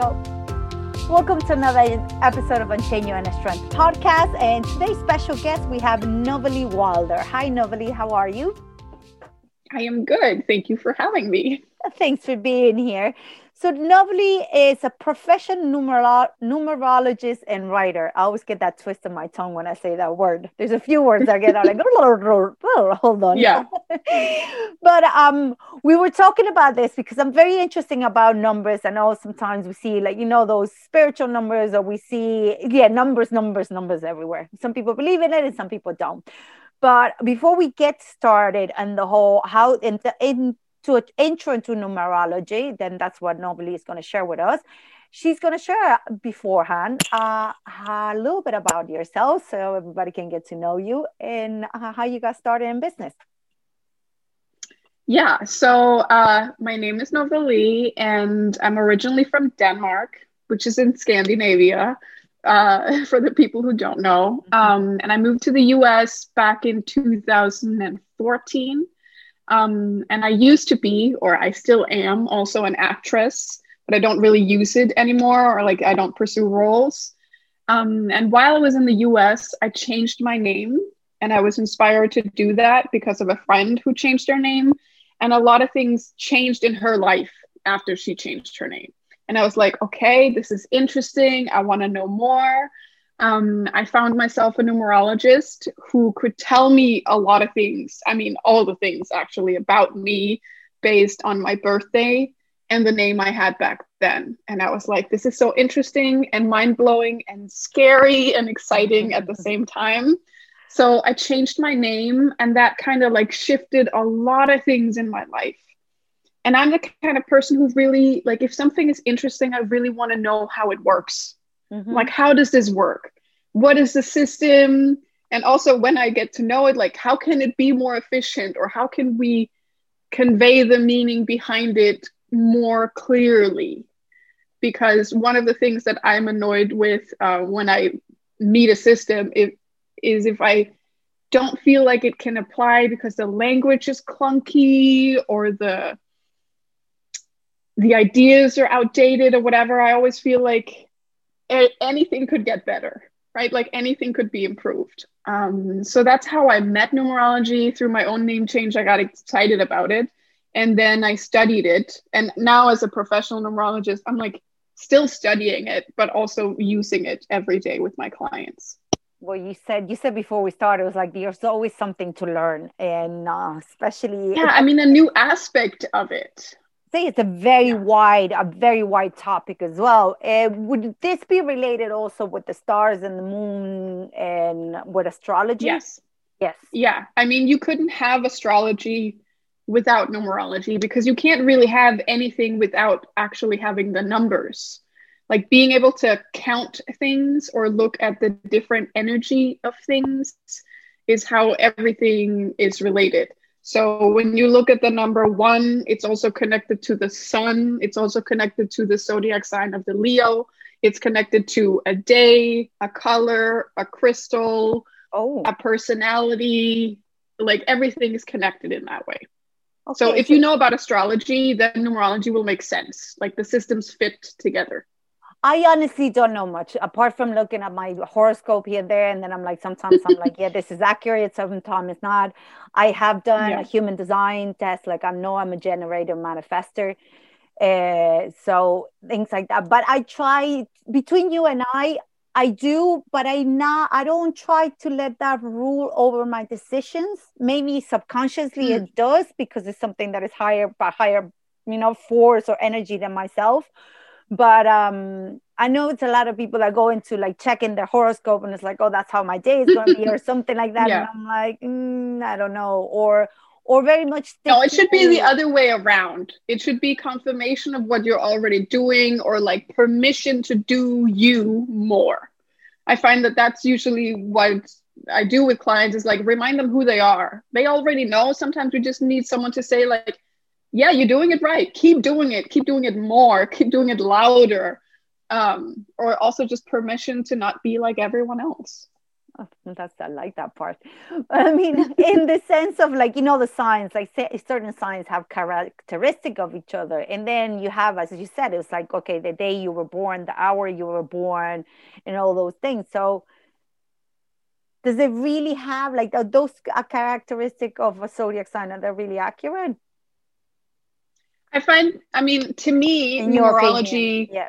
So, welcome to another episode of Unchain Your Inner Strength podcast. And today's special guest, we have Novalee Wilder. Hi, Novalee. How are you? I am good. Thank you for having me. Thanks for being here. So Novalee is a professional numero- numerologist and writer. I always get that twist in my tongue when I say that word. There's a few words I get out like hold on. Yeah. but um we were talking about this because I'm very interesting about numbers. I know sometimes we see like you know those spiritual numbers or we see yeah numbers, numbers, numbers everywhere. Some people believe in it and some people don't. But before we get started and the whole how in, the, in to an intro into numerology, then that's what Novalee is going to share with us. She's going to share beforehand uh, a little bit about yourself so everybody can get to know you and uh, how you got started in business. Yeah, so uh, my name is Novalee, and I'm originally from Denmark, which is in Scandinavia, uh, for the people who don't know. Mm-hmm. Um, and I moved to the US back in 2014 um, and I used to be, or I still am, also an actress, but I don't really use it anymore, or like I don't pursue roles. Um, and while I was in the US, I changed my name, and I was inspired to do that because of a friend who changed her name. And a lot of things changed in her life after she changed her name. And I was like, okay, this is interesting. I want to know more um, I found myself a numerologist who could tell me a lot of things. I mean, all the things actually about me based on my birthday and the name I had back then. And I was like, this is so interesting and mind blowing and scary and exciting at the same time. So I changed my name, and that kind of like shifted a lot of things in my life. And I'm the kind of person who really, like, if something is interesting, I really want to know how it works. Mm-hmm. Like, how does this work? What is the system? And also, when I get to know it, like, how can it be more efficient or how can we convey the meaning behind it more clearly? Because one of the things that I'm annoyed with uh, when I meet a system if, is if I don't feel like it can apply because the language is clunky or the the ideas are outdated or whatever i always feel like anything could get better, right? Like anything could be improved. Um, so that's how I met numerology through my own name change. I got excited about it. And then I studied it. And now, as a professional numerologist, I'm like still studying it, but also using it every day with my clients well you said you said before we started it was like there's always something to learn and uh, especially yeah i mean a new aspect of it say it's a very yeah. wide a very wide topic as well. Uh, would this be related also with the stars and the moon and with astrology? Yes. Yes. Yeah. I mean you couldn't have astrology without numerology because you can't really have anything without actually having the numbers. Like being able to count things or look at the different energy of things is how everything is related so when you look at the number one, it's also connected to the sun. It's also connected to the zodiac sign of the Leo. It's connected to a day, a color, a crystal, oh. a personality. Like everything is connected in that way. Okay, so if so- you know about astrology, then numerology will make sense. Like the systems fit together. I honestly don't know much apart from looking at my horoscope here and there. And then I'm like, sometimes I'm like, yeah, this is accurate. Sometimes it's not. I have done yeah. a human design test. Like I know I'm a generator manifester. Uh, so things like that. But I try between you and I, I do, but I not I don't try to let that rule over my decisions. Maybe subconsciously mm. it does because it's something that is higher by higher, you know, force or energy than myself. But um I know it's a lot of people that go into like checking their horoscope and it's like, oh, that's how my day is going to be, or something like that. Yeah. And I'm like, mm, I don't know, or or very much. No, it should be the other way around. It should be confirmation of what you're already doing, or like permission to do you more. I find that that's usually what I do with clients is like remind them who they are. They already know. Sometimes we just need someone to say like, yeah, you're doing it right. Keep doing it. Keep doing it more. Keep doing it louder um, or also just permission to not be like everyone else. Oh, that's I like that part. I mean, in the sense of like you know the signs, like certain signs have characteristic of each other, and then you have, as you said, it's like okay, the day you were born, the hour you were born, and all those things. So, does it really have like those characteristic of a zodiac sign? Are they really accurate? I find, I mean, to me, in numerology, yeah.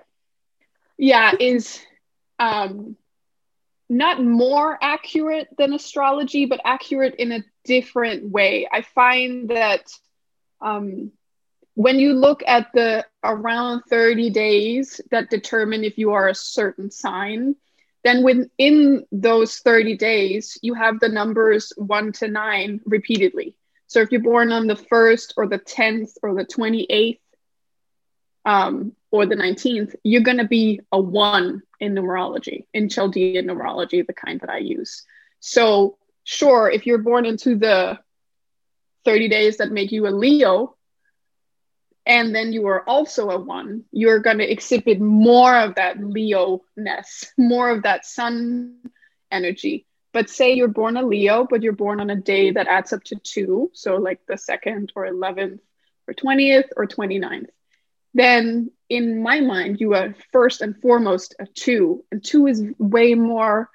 Yeah is um not more accurate than astrology but accurate in a different way. I find that um when you look at the around 30 days that determine if you are a certain sign then within those 30 days you have the numbers 1 to 9 repeatedly so if you're born on the 1st or the 10th or the 28th um, or the 19th, you're going to be a one in numerology, in Chaldean numerology, the kind that I use. So, sure, if you're born into the 30 days that make you a Leo, and then you are also a one, you're going to exhibit more of that Leo ness, more of that sun energy. But say you're born a Leo, but you're born on a day that adds up to two, so like the 2nd or 11th or 20th or 29th then in my mind, you are first and foremost a two. And two is way more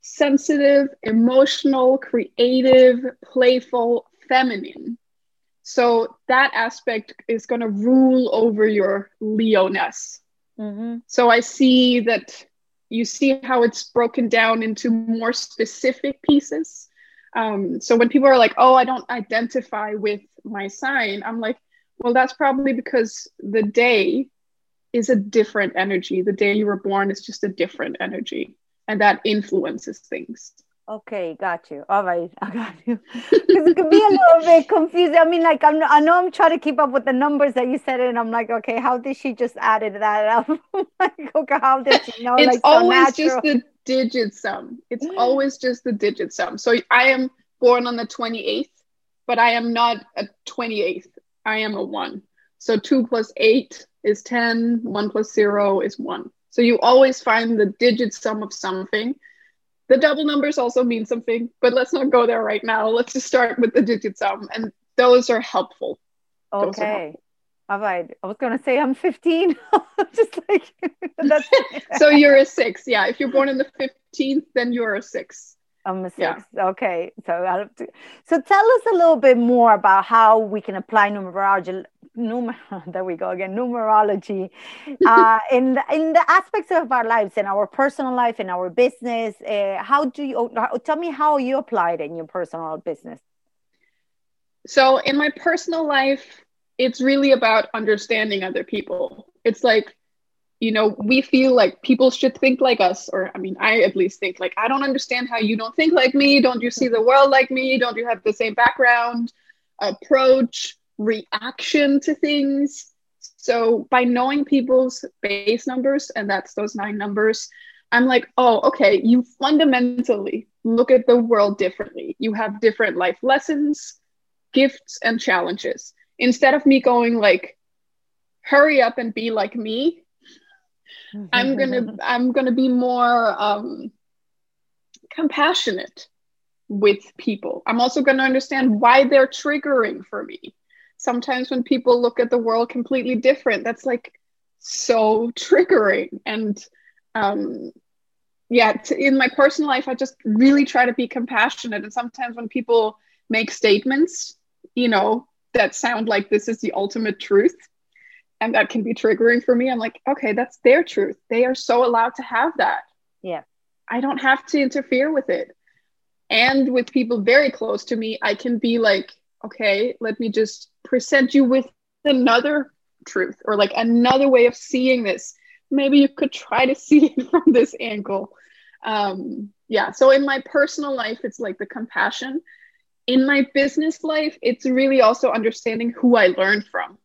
sensitive, emotional, creative, playful, feminine. So that aspect is going to rule over your Leoness. Mm-hmm. So I see that you see how it's broken down into more specific pieces. Um, so when people are like, oh, I don't identify with my sign, I'm like, well, that's probably because the day is a different energy. The day you were born is just a different energy, and that influences things. Okay, got you. All right, I got you. Because it could be a little bit confusing. I mean, like I'm, I know I'm trying to keep up with the numbers that you said, and I'm like, okay, how did she just added that up? like, okay, how did she know? It's like, always so just the digit sum. It's mm. always just the digit sum. So I am born on the 28th, but I am not a 28th. I am a one. So two plus eight is 10, one plus zero is one. So you always find the digit sum of something. The double numbers also mean something, but let's not go there right now. Let's just start with the digit sum. And those are helpful. Okay. Are helpful. All right. I was going to say I'm 15. just like that's so you're a six. Yeah. If you're born in the 15th, then you're a six. I'm a six. Yeah. Okay. So I have to, so tell us a little bit more about how we can apply numerology. Numer, there we go again. Numerology uh, in the, in the aspects of our lives, in our personal life, in our business. Uh, how do you tell me how you apply it in your personal business? So in my personal life, it's really about understanding other people. It's like you know, we feel like people should think like us, or I mean, I at least think like, I don't understand how you don't think like me. Don't you see the world like me? Don't you have the same background, approach, reaction to things? So by knowing people's base numbers, and that's those nine numbers, I'm like, oh, okay, you fundamentally look at the world differently. You have different life lessons, gifts, and challenges. Instead of me going like, hurry up and be like me, i'm gonna i'm gonna be more um, compassionate with people i'm also gonna understand why they're triggering for me sometimes when people look at the world completely different that's like so triggering. And um yeah t- in my personal life i just really try to be compassionate. And sometimes when people make statements you know that sound like this is the ultimate truth and that can be triggering for me i'm like okay that's their truth. They are so allowed to have that. Yeah. I don't have to interfere with it. And with people very close to me i can be like okay let me just present you with another truth or like another way of seeing this. Maybe you could try to see it from this angle. Um yeah so in my personal life it's like the compassion. In my business life it's really also understanding who i learned from.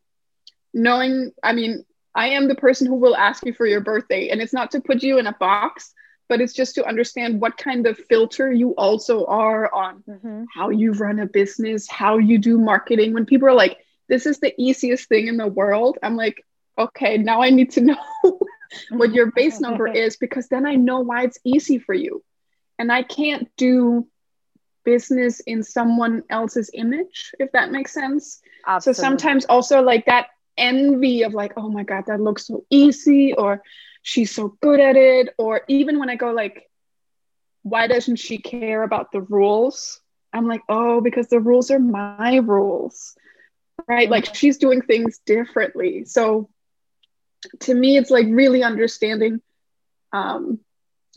Knowing i mean i am the person who will ask you for your birthday and it's not to put you in a box but it's just to understand what kind of filter you also are on mm-hmm. how you run a business how you do marketing when people are like this is the easiest thing in the world i'm like okay now i need to know what your base number is because then I know why it's easy for you. And I can't do business in someone else's image, if that makes sense. Absolutely. So sometimes also like that envy of like, oh my God, that looks so easy, or she's so good at it. Or even when I go like, why doesn't she care about the rules? I'm like, oh, because the rules are my rules. Right. Like she's doing things differently. So to me, it's like really understanding um,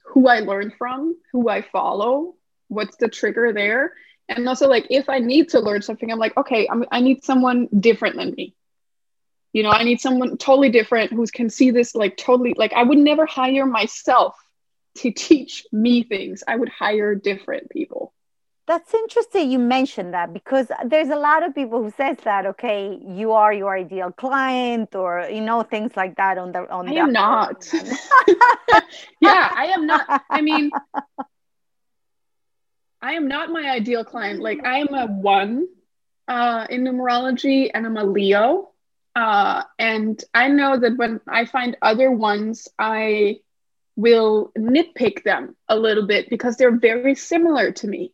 who I learn from, who I follow, what's the trigger there. And also, like, if I need to learn something, I'm like, okay, I'm, I need someone different than me. You know, I need someone totally different who can see this, like, totally. Like, I would never hire myself to teach me things, I would hire different people. That's interesting you mentioned that because there's a lot of people who says that okay you are your ideal client or you know things like that on the on I am not. yeah I am not. I mean I am not my ideal client. Like I am a one uh, in numerology and I'm a Leo uh, and I know that when I find other ones I will nitpick them a little bit because they're very similar to me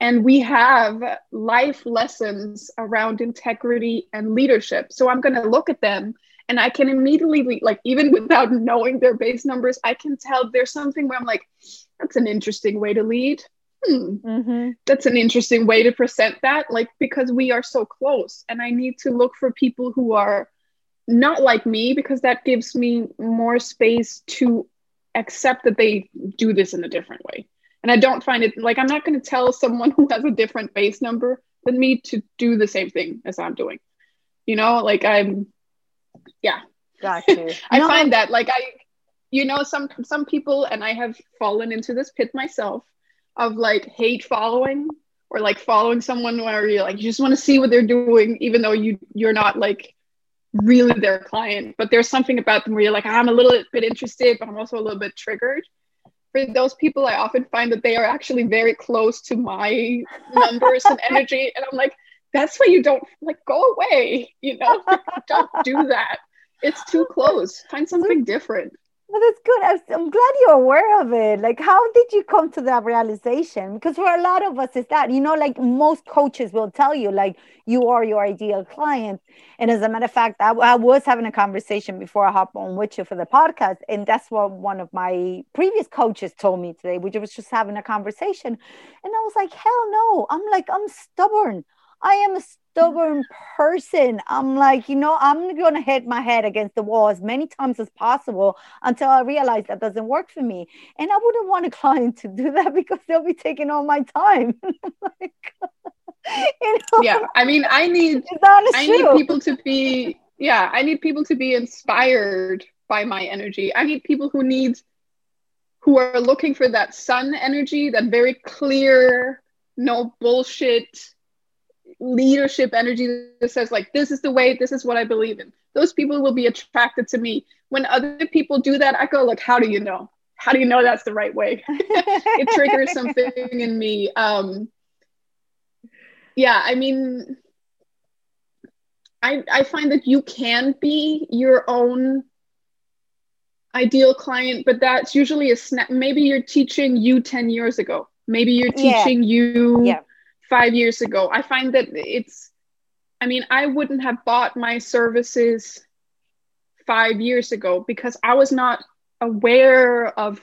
and we have life lessons around integrity and leadership. So I'm going to look at them and I can immediately, like, even without knowing their base numbers, I can tell there's something where I'm like, that's an interesting way to lead. Hmm. Mm-hmm. That's an interesting way to present that, like, because we are so close. And I need to look for people who are not like me because that gives me more space to accept that they do this in a different way. And I don't find it like I'm not going to tell someone who has a different base number than me to do the same thing as I'm doing. You know, like I'm, yeah. Gotcha. I no. find that like I, you know, some some people, and I have fallen into this pit myself of like hate following or like following someone where you like you just want to see what they're doing, even though you you're not like really their client. But there's something about them where you're like, I'm a little bit interested, but I'm also a little bit triggered for those people, I often find that they are actually very close to my numbers and energy. And I'm like, that's why you don't like go away, you know, don't do that. It's too close. Find something different. Well, that's good. I'm glad you're aware of it. Like, how did you come to that realization? Because for a lot of us, it's that, you know, like most coaches will tell you, like, you are your ideal client. And as a matter of fact, I, I was having a conversation before I hop on with you for the podcast. And that's what one of my previous coaches told me today, which was just having a conversation. And I was like, hell no. I'm like, I'm stubborn. I am a stubborn person. I'm like, you know, I'm going to hit my head against the wall as many times as possible until I realize that doesn't work for me. And I wouldn't want a client to do that because they'll be taking all my time. like, you know? Yeah, I mean, I need I need people to be yeah, I need people to be inspired by my energy. I need people who need who are looking for that sun energy, that very clear, no bullshit leadership energy that says like this is the way this is what i believe in. Those people will be attracted to me. When other people do that i go like how do you know? How do you know that's the right way? It triggers something in me. Um yeah i mean i i find that you can be your own ideal client but that's usually a snap maybe you're teaching you 10 years ago. Maybe you're teaching yeah. you yeah five years ago. I find that it's, I mean, I wouldn't have bought my services five years ago because I was not aware of,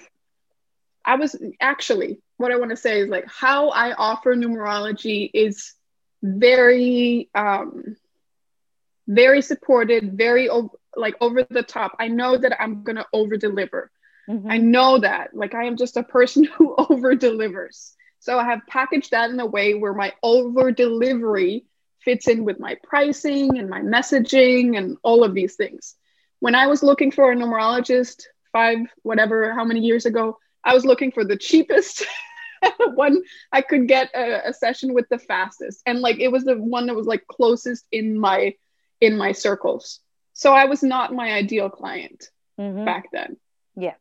I was actually, what I want to say is like how I offer numerology is very, um, very supported, very like over the top. I know that I'm going to over deliver. Mm-hmm. I know that. Like I am just a person who over delivers. So I have packaged that in a way where my over delivery fits in with my pricing and my messaging and all of these things. When I was looking for a numerologist five, whatever, how many years ago, I was looking for the cheapest one I could get a, a, session with the fastest. And like it was the one that was like closest in my in my circles. So I was not my ideal client mm-hmm. back then. Yeah.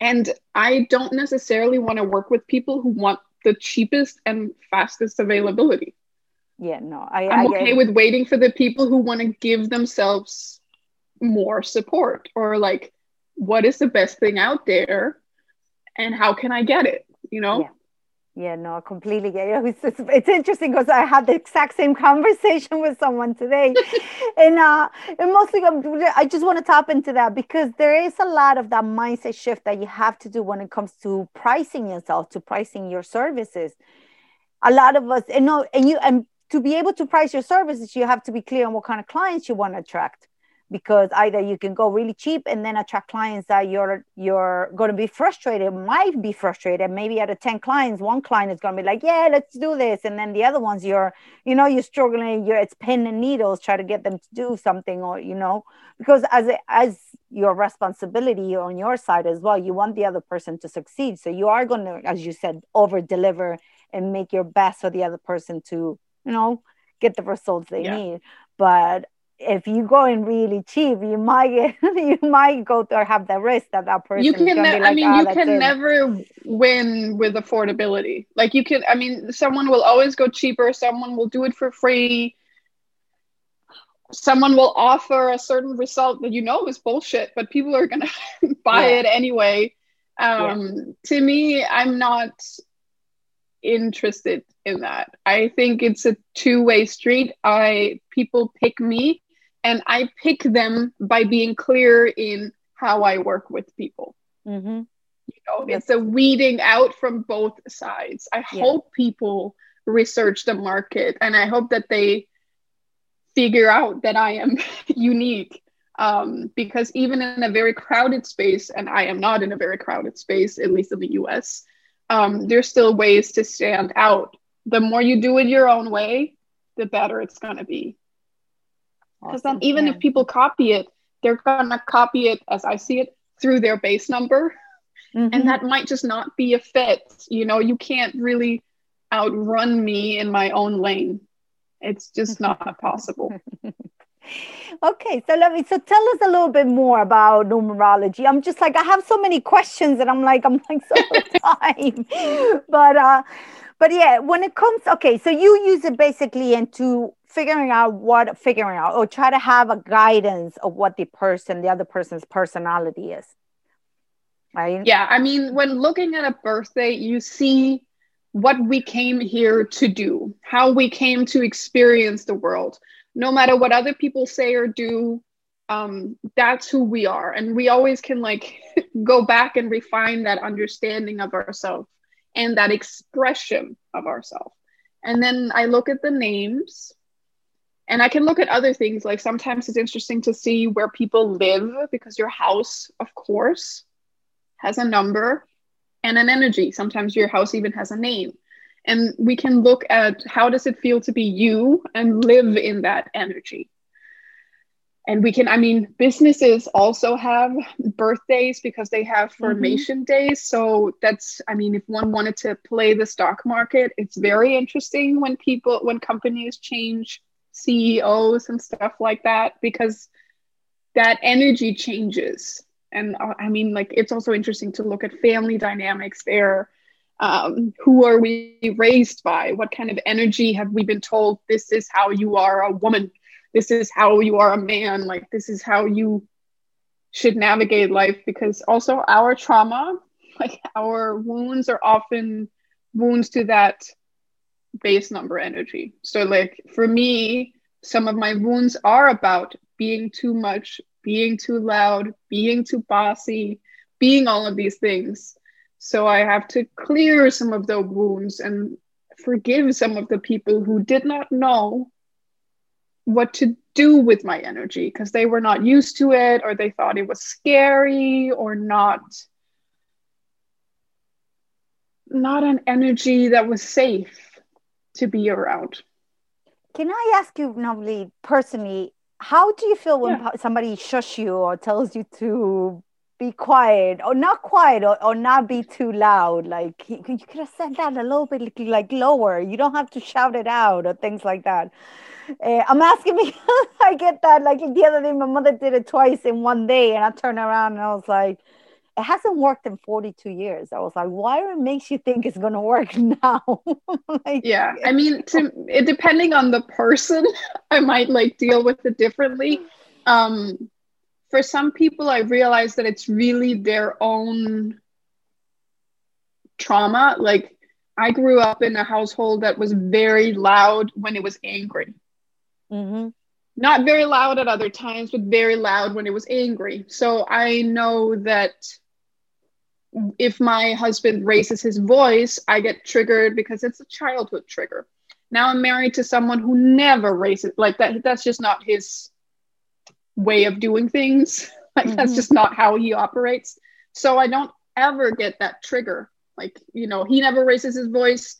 And I don't necessarily want to work with people who want the cheapest and fastest availability. Yeah, no, I, I'm I, okay I, with waiting for the people who want to give themselves more support or like, what is the best thing out there and how can I get it? You know? Yeah. Yeah, no, completely get it. It's, it's, it's interesting because I had the exact same conversation with someone today, and uh, and mostly um, I just want to tap into that because there is a lot of that mindset shift that you have to do when it comes to pricing yourself, to pricing your services. A lot of us, and no, and you, and to be able to price your services, you have to be clear on what kind of clients you want to attract because either you can go really cheap and then attract clients that you're you're going to be frustrated might be frustrated. Maybe out of 10 clients one client is going to be like yeah let's do this. And then the other ones you're you know you're struggling you're it's pin and needles try to get them to do something or you know because as a, as your responsibility on your side as well you want the other person to succeed. So you are going to as you said over deliver and make your best for the other person to you know get the results they yeah. need. But if you go in really cheap, you might get, you might go to or have the risk that that person. You can, ne- like, I mean, oh, you can it. never win with affordability. Like you can, I mean, someone will always go cheaper. Someone will do it for free. Someone will offer a certain result that you know is bullshit, but people are gonna buy yeah. it anyway. Um, yeah. To me, I'm not interested in that. I think it's a two-way street. I people pick me and I pick them by being clear in how I work with people. Mm-hmm. You know, it's a weeding out from both sides. I yeah. hope people research the market and I hope that they figure out that I am unique. Um, because even in a very crowded space, and I am not in a very crowded space, at least in the US, um, there's still ways to stand out. The more you do it your own way, the better it's going to be because awesome. then even yeah. if people copy it they're gonna copy it as i see it through their base number mm-hmm. and that might just not be a fit you know you can't really outrun me in my own lane it's just not possible okay so let me so tell us a little bit more about numerology i'm just like i have so many questions and i'm like i'm like so time but uh but yeah when it comes okay so you use it basically into figuring out what figuring out or try to have a guidance of what the person the other person's personality is right? Yeah i mean when looking at a birthday you see what we came here to do how we came to experience the world. No matter what other people say or do um, that's who we are. And we always can like go back and refine that understanding of ourselves and that expression of ourselves and then i look at the names and I can look at other things. Like sometimes it's interesting to see where people live because your house, of course, has a number and an energy. Sometimes your house even has a name. And we can look at how does it feel to be you and live in that energy. And we can, I mean, businesses also have birthdays because they have mm-hmm. formation mm-hmm. days. So that's, I mean, if one wanted to play the stock market, it's very interesting when people, when companies change CEOs and stuff like that because that energy changes. And uh, I mean, like, it's also interesting to look at family dynamics there. Um, who are we raised by? What kind of energy have we been told? This is how you are a woman. This is how you are a man. Like, this is how you should navigate life because also our trauma, like, our wounds are often wounds to that base number energy. So, like for me, some of my wounds are about being too much, being too loud, being too bossy, being all of these things. So, I have to clear some of the wounds and forgive some of the people who did not know what to do with my energy because they were not used to it or they thought it was scary or not not an energy that was safe to be around. Can I ask you, Novalee, personally, how do you feel when yeah. somebody shush you or tells you to be quiet or not quiet or, or not be too loud? Like you, you could have said that a little bit like lower. You don't have to shout it out or things like that. Uh, I'm asking because I get that. Like the other day, my mother did it twice in one day, and I turned around and I was like, it hasn't worked in 42 years. I was like, why it makes you think it's going to work now? like, yeah. I mean, to, it, depending on the person, I might like deal with it differently. Um, for some people, I realize that it's really their own trauma. Like, I grew up in a household that was very loud when it was angry. Mm-hmm. Not very loud at other times, but very loud when it was angry. So I know that if my husband raises his voice, I get triggered because it's a childhood trigger. Now I'm married to someone who never raises like that. That's just not his way of doing things. Like mm-hmm. that's just not how he operates. So I don't ever get that trigger. Like, you know, he never raises his voice.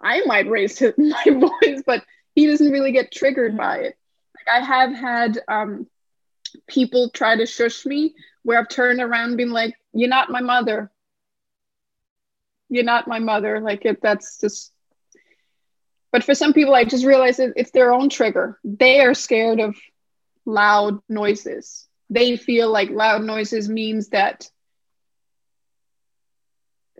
I might raise his, my voice, but he doesn't really get triggered mm-hmm. by it. Like I have had um, people try to shush me where I've turned around and been like, you're not my mother. You're not my mother. Like it, that's just. But for some people, I just realize it's their own trigger. They are scared of loud noises. They feel like loud noises means that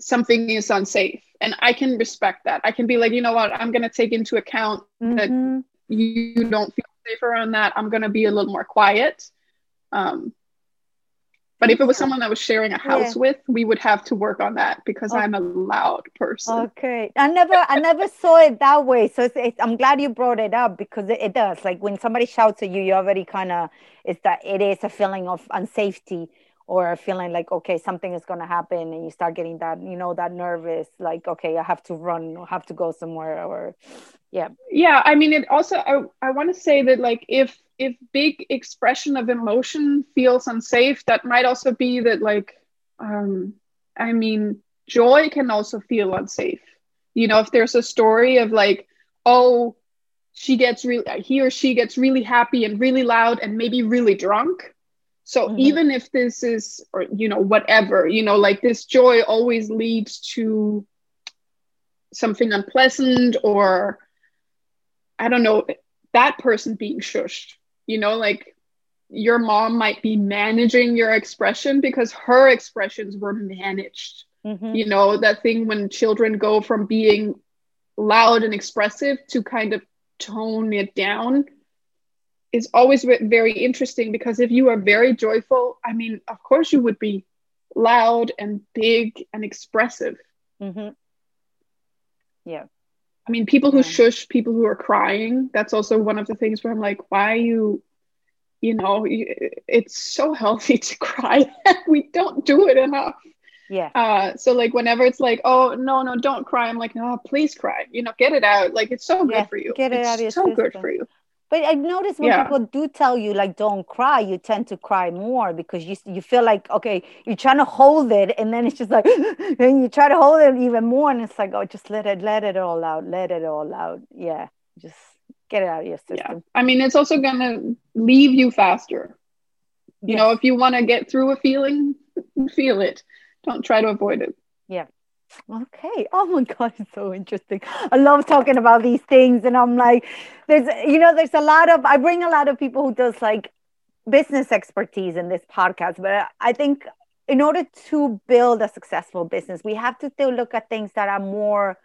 something is unsafe. And I can respect that. I can be like, you know what, I'm going to take into account mm-hmm. that you don't feel safe around that. I'm going to be a little more quiet. Um, but if it was someone that was sharing a house yeah. with, we would have to work on that because oh. I'm a loud person. Okay, I never, I never saw it that way. So it's, it's, I'm glad you brought it up because it, it does. Like when somebody shouts at you, you already kind of it's that it is a feeling of unsafety or feeling like okay, something is going to happen, and you start getting that, you know, that nervous, like okay, I have to run, or have to go somewhere, or yeah, yeah. I mean, it also I I want to say that like if if big expression of emotion feels unsafe that might also be that like um i mean joy can also feel unsafe you know if there's a story of like oh she gets really he or she gets really happy and really loud and maybe really drunk so mm-hmm. even if this is or you know whatever you know like this joy always leads to something unpleasant or i don't know that person being shushed you know like your mom might be managing your expression because her expressions were managed mm-hmm. you know that thing when children go from being loud and expressive to kind of tone it down is always very interesting because if you are very joyful i mean of course you would be loud and big and expressive mm-hmm. yeah I mean, people who yeah. shush people who are crying, that's also one of the things where I'm like, why you, you know, it's so healthy to cry. we don't do it enough. Yeah. Uh, so like whenever it's like, oh no, no, don't cry. I'm like, oh, please cry. You know, get it out. Like it's so yeah, good for you. Get it it's out of your so system. good for you. But I've noticed when yeah. people do tell you like don't cry, you tend to cry more because you you feel like okay, you're trying to hold it, and then it's just like, and you try to hold it even more, and it's like oh, just let it let it all out, let it all out. Yeah, just get it out of your system. Yeah, I mean it's also gonna leave you faster. You yes. know, if you want to get through a feeling, feel it. Don't try to avoid it. Yeah. Okay. Oh my God, it's so interesting. I love talking about these things. And I'm like, there's, you know, there's a lot of, I bring a lot of people who does like business expertise in this podcast, but I think in order to build a successful business, we have to still look at things that are more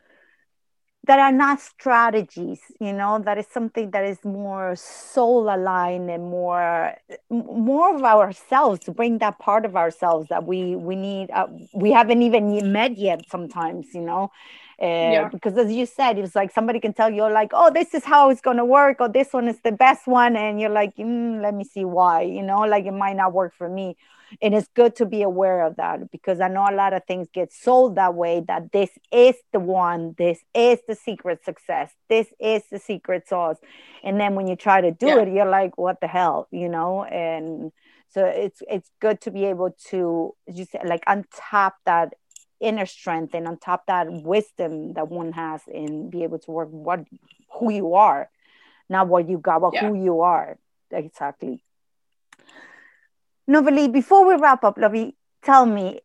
that are not strategies you know that is something that is more soul aligned and more more of ourselves to bring that part of ourselves that we we need uh, we haven't even met yet sometimes you know? Uh, yeah. because as you said it's like somebody can tell you like oh this is how it's going to work or this one is the best one and you're like mm, let me see why you know? Like it might not work for me and it's good to be aware of that because i know a lot of things get sold that way that this is the one this is the secret success this is the secret sauce and then when you try to do yeah. it you're like what the hell you know and so it's it's good to be able to just like untap that inner strength and untap that wisdom that one has and be able to work what who you are not what you got but yeah. who you are exactly Novalee, before we wrap up, Lovey, tell me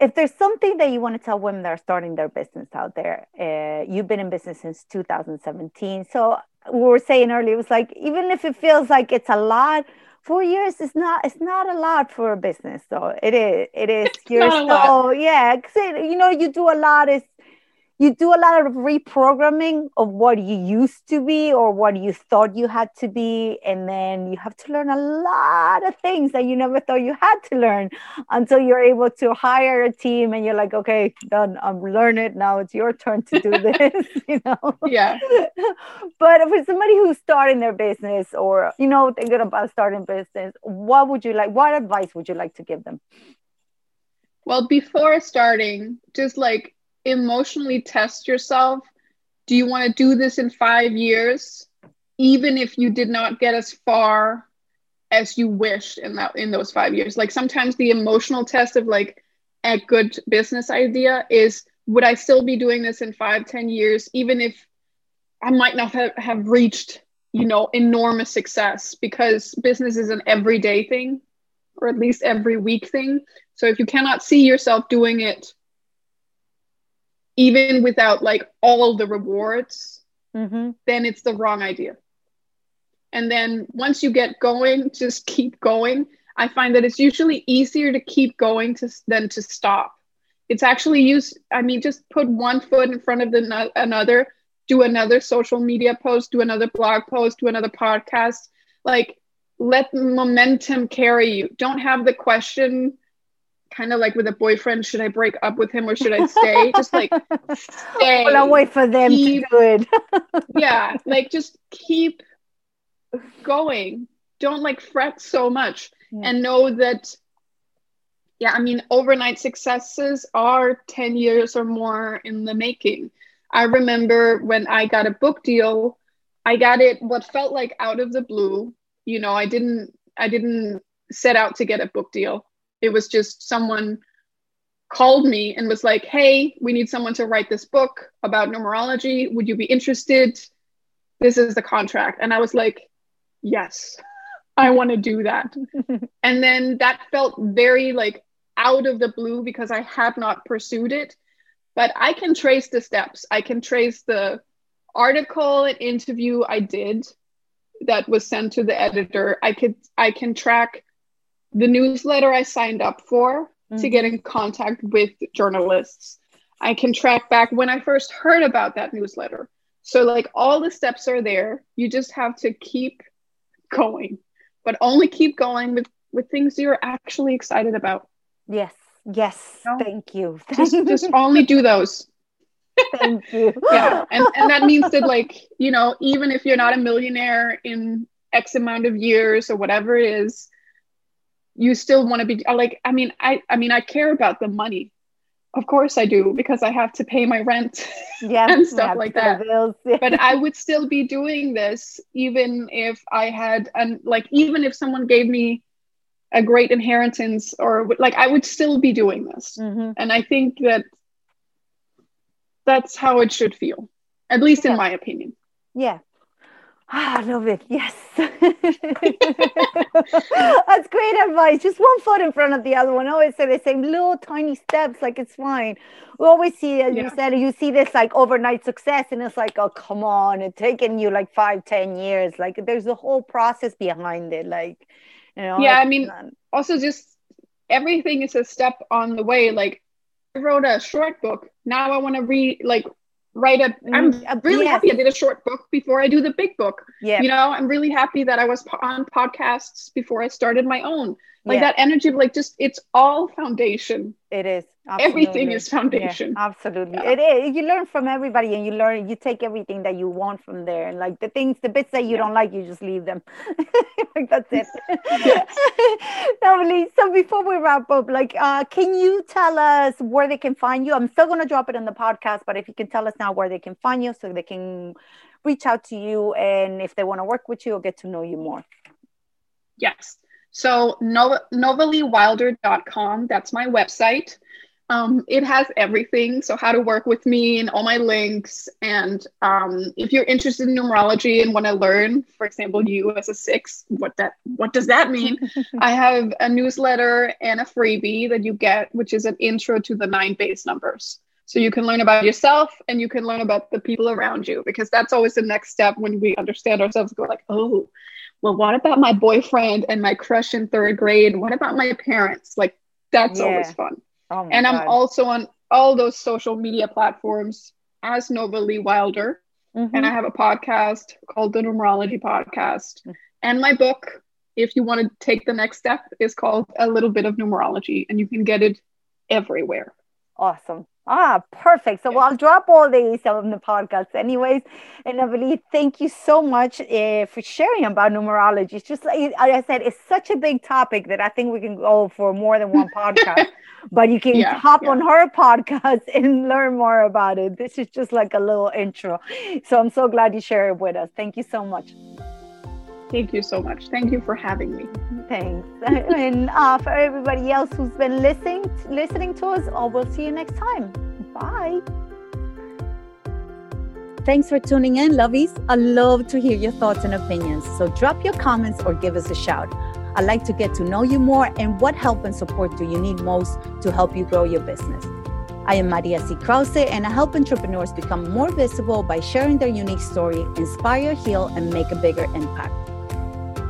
if there's something that you want to tell women that are starting their business out there. Uh, you've been in business since 2017. So we were saying earlier, it was like, even if it feels like it's a lot, four years is not it's not a lot for a business so it is it is you're so yeah you know you do a lot is you do a lot of reprogramming of what you used to be or what you thought you had to be and then you have to learn a lot of things that you never thought you had to learn until you're able to hire a team and you're like okay done. I'm learning it now it's your turn to do this you know? Yeah. But for somebody who's starting their business or you know thinking about starting business what would you like what advice would you like to give them? Well before starting just like emotionally test yourself. Do you want to do this in five years, even if you did not get as far as you wished in that in those five years? Like sometimes the emotional test of like a good business idea is would I still be doing this in five, ten years, even if I might not have, have reached, you know, enormous success because business is an everyday thing or at least every week thing. So if you cannot see yourself doing it even without like all the rewards, mm-hmm. then it's the wrong idea. And then once you get going, just keep going. I find that it's usually easier to keep going to, than to stop. It's actually use. I mean, just put one foot in front of the no- another. Do another social media post. Do another blog post. Do another podcast. Like, let momentum carry you. Don't have the question kind of like with a boyfriend should i break up with him or should i stay? Just like stay well, i'll wait for them keep, to do it. Yeah like just keep going. Don't like fret so much yeah. and know that yeah i mean overnight successes are 10 years or more in the making. I remember when i got a book deal i got it what felt like out of the blue. You know i didn't i didn't set out to get a book deal it was just someone called me and was like, Hey, we need someone to write this book about numerology. Would you be interested? This is the contract. And I was like, Yes, I want to do that. and then that felt very like out of the blue because I had not pursued it. But I can trace the steps. I can trace the article and interview I did that was sent to the editor. I could I can track the newsletter I signed up for mm-hmm. to get in contact with journalists. I can track back when I first heard about that newsletter. So, like, all the steps are there. You just have to keep going, but only keep going with, with things you're actually excited about. Yes. Yes. Know? Thank you. Just, just only do those. Thank you. yeah. And, and that means that, like, you know, even if you're not a millionaire in X amount of years or whatever it is, you still want to be like i mean i i mean i care about the money. Of course i do because i have to pay my rent yeah, and stuff like that. but i would still be doing this even if i had and like even if someone gave me a great inheritance or like i would still be doing this. Mm-hmm. and i think that that's how it should feel at least yeah. in my opinion. Yeah Ah, I love it. Yes. That's great advice. Just one foot in front of the other one. I always say the same little tiny steps, like it's fine. We always see, as yeah. you said, you see this like overnight success, and it's like, oh, come on, it's taken you like five, ten years. Like there's a whole process behind it. Like, you know. Yeah, I mean, also just everything is a step on the way. Like I wrote a short book. Now I want to read like write a i'm mm, really yes. happy i did a short book before i do the big book. Yeah you know i'm really happy that i was on podcasts before i started my own like yeah. that energy of like just it's all foundation. It is. Absolutely. everything is foundation. yeah, absolutely. Yeah. it is. You learn from everybody and you learn you take everything that you want from there. And like the things the bits that you don't like you just leave them. Like that's it. Lovely so before we wrap up like uh can you tell us where they can find you? I'm still going to drop it in the podcast but if you can tell us now where they can find you so they can reach out to you and if they want to work with you or get to know you more. Yes so no- that's my website. Um, it has everything. So how to work with me and all my links. And um, if you're interested in numerology and want to learn, for example, you as a six, what that what does that mean? I have a newsletter and a freebie that you get, which is an intro to the nine base numbers. So you can learn about yourself and you can learn about the people around you because that's always the next step when we understand ourselves. Go like, oh, well, what about my boyfriend and my crush in third grade? What about my parents? Like, that's yeah. always fun. Oh and God. I'm also on all those social media platforms as Novalee Wilder. Mm-hmm. And I have a podcast called the Numerology Podcast. Mm-hmm. And my book, if you want to take the next step, is called A Little Bit of Numerology. And you can get it everywhere. Awesome. Ah, perfect. So, well, I'll drop all these on the podcast, anyways. And I believe, thank you so much uh, for sharing about numerology. It's just like I said, it's such a big topic that I think we can go for more than one podcast. but you can yeah, hop yeah. on her podcast and learn more about it. This is just like a little intro. So, I'm so glad you shared it with us. Thank you so much. Thank you so much. Thank you for having me. Thanks. and uh, for everybody else who's been listening, listening to us, oh, we'll see you next time. Bye. Thanks for tuning in, lovies. I love to hear your thoughts and opinions. So drop your comments or give us a shout. I'd like to get to know you more and what help and support do you need most to help you grow your business. I am Maria C. Krause, and I help entrepreneurs become more visible by sharing their unique story, inspire, heal, and make a bigger impact.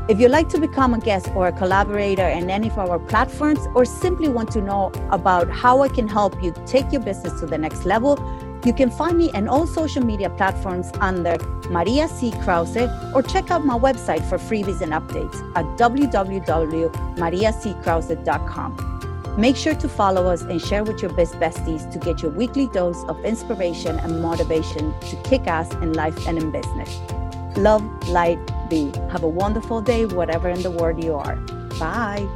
If you'd like to become a guest or a collaborator in any of our platforms, or simply want to know about how I can help you take your business to the next level, you can find me on all social media platforms under Maria C. Krause or check out my website for freebies and updates at www.mariackrause.com. Make sure to follow us and share with your best besties to get your weekly dose of inspiration and motivation to kick ass in life and in business. Love, light, be. Have a wonderful day, whatever in the world you are. Bye.